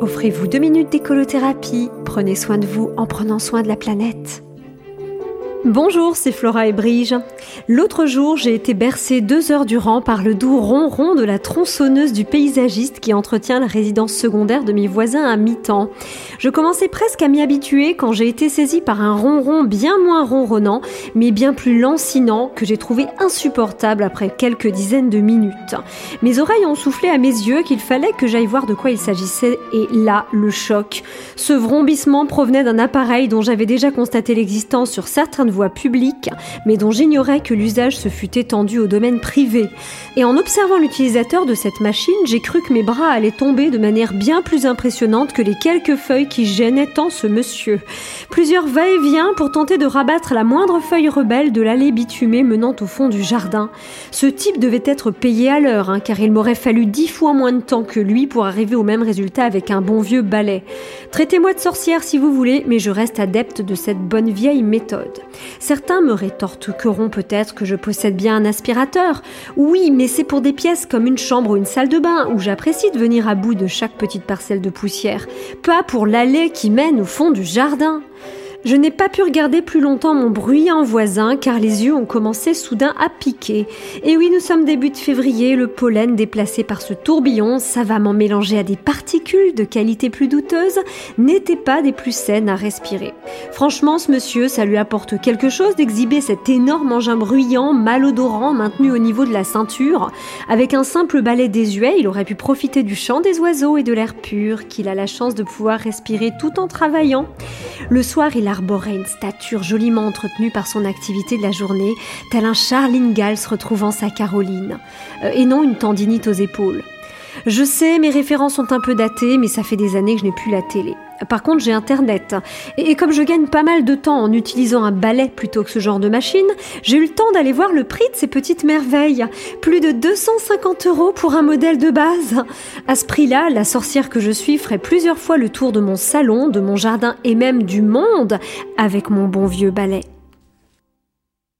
Offrez-vous deux minutes d'écolothérapie. Prenez soin de vous en prenant soin de la planète. Bonjour, c'est Flora et Brige. L'autre jour, j'ai été bercée deux heures durant par le doux ronron de la tronçonneuse du paysagiste qui entretient la résidence secondaire de mes voisins à mi-temps. Je commençais presque à m'y habituer quand j'ai été saisie par un ronron bien moins ronronnant, mais bien plus lancinant, que j'ai trouvé insupportable après quelques dizaines de minutes. Mes oreilles ont soufflé à mes yeux qu'il fallait que j'aille voir de quoi il s'agissait, et là, le choc. Ce vrombissement provenait d'un appareil dont j'avais déjà constaté l'existence sur certains voie publique, mais dont j'ignorais que l'usage se fût étendu au domaine privé. Et en observant l'utilisateur de cette machine, j'ai cru que mes bras allaient tomber de manière bien plus impressionnante que les quelques feuilles qui gênaient tant ce monsieur. Plusieurs va-et-vient pour tenter de rabattre la moindre feuille rebelle de l'allée bitumée menant au fond du jardin. Ce type devait être payé à l'heure, hein, car il m'aurait fallu dix fois moins de temps que lui pour arriver au même résultat avec un bon vieux balai. Traitez-moi de sorcière si vous voulez, mais je reste adepte de cette bonne vieille méthode. Certains me rétorqueront peut-être que je possède bien un aspirateur. Oui, mais c'est pour des pièces comme une chambre ou une salle de bain où j'apprécie de venir à bout de chaque petite parcelle de poussière, pas pour l'allée qui mène au fond du jardin. Je n'ai pas pu regarder plus longtemps mon bruyant voisin car les yeux ont commencé soudain à piquer. Et oui, nous sommes début de février, le pollen déplacé par ce tourbillon, savamment mélangé à des particules de qualité plus douteuse, n'était pas des plus saines à respirer. Franchement, ce monsieur, ça lui apporte quelque chose d'exhiber cet énorme engin bruyant, malodorant, maintenu au niveau de la ceinture. Avec un simple balai désuet, il aurait pu profiter du chant des oiseaux et de l'air pur qu'il a la chance de pouvoir respirer tout en travaillant. Le soir, il arborait une stature joliment entretenue par son activité de la journée, tel un Charles Ingalls retrouvant sa Caroline, euh, et non une tendinite aux épaules. Je sais, mes références sont un peu datées, mais ça fait des années que je n'ai plus la télé. Par contre, j'ai Internet. Et, comme je gagne pas mal de temps en utilisant un balai plutôt que ce genre de machine, j'ai eu le temps d'aller voir le prix de ces petites merveilles. Plus de 250 euros pour un modèle de base. À ce prix-là, la sorcière que je suis ferait plusieurs fois le tour de mon salon, de mon jardin et même du monde avec mon bon vieux balai.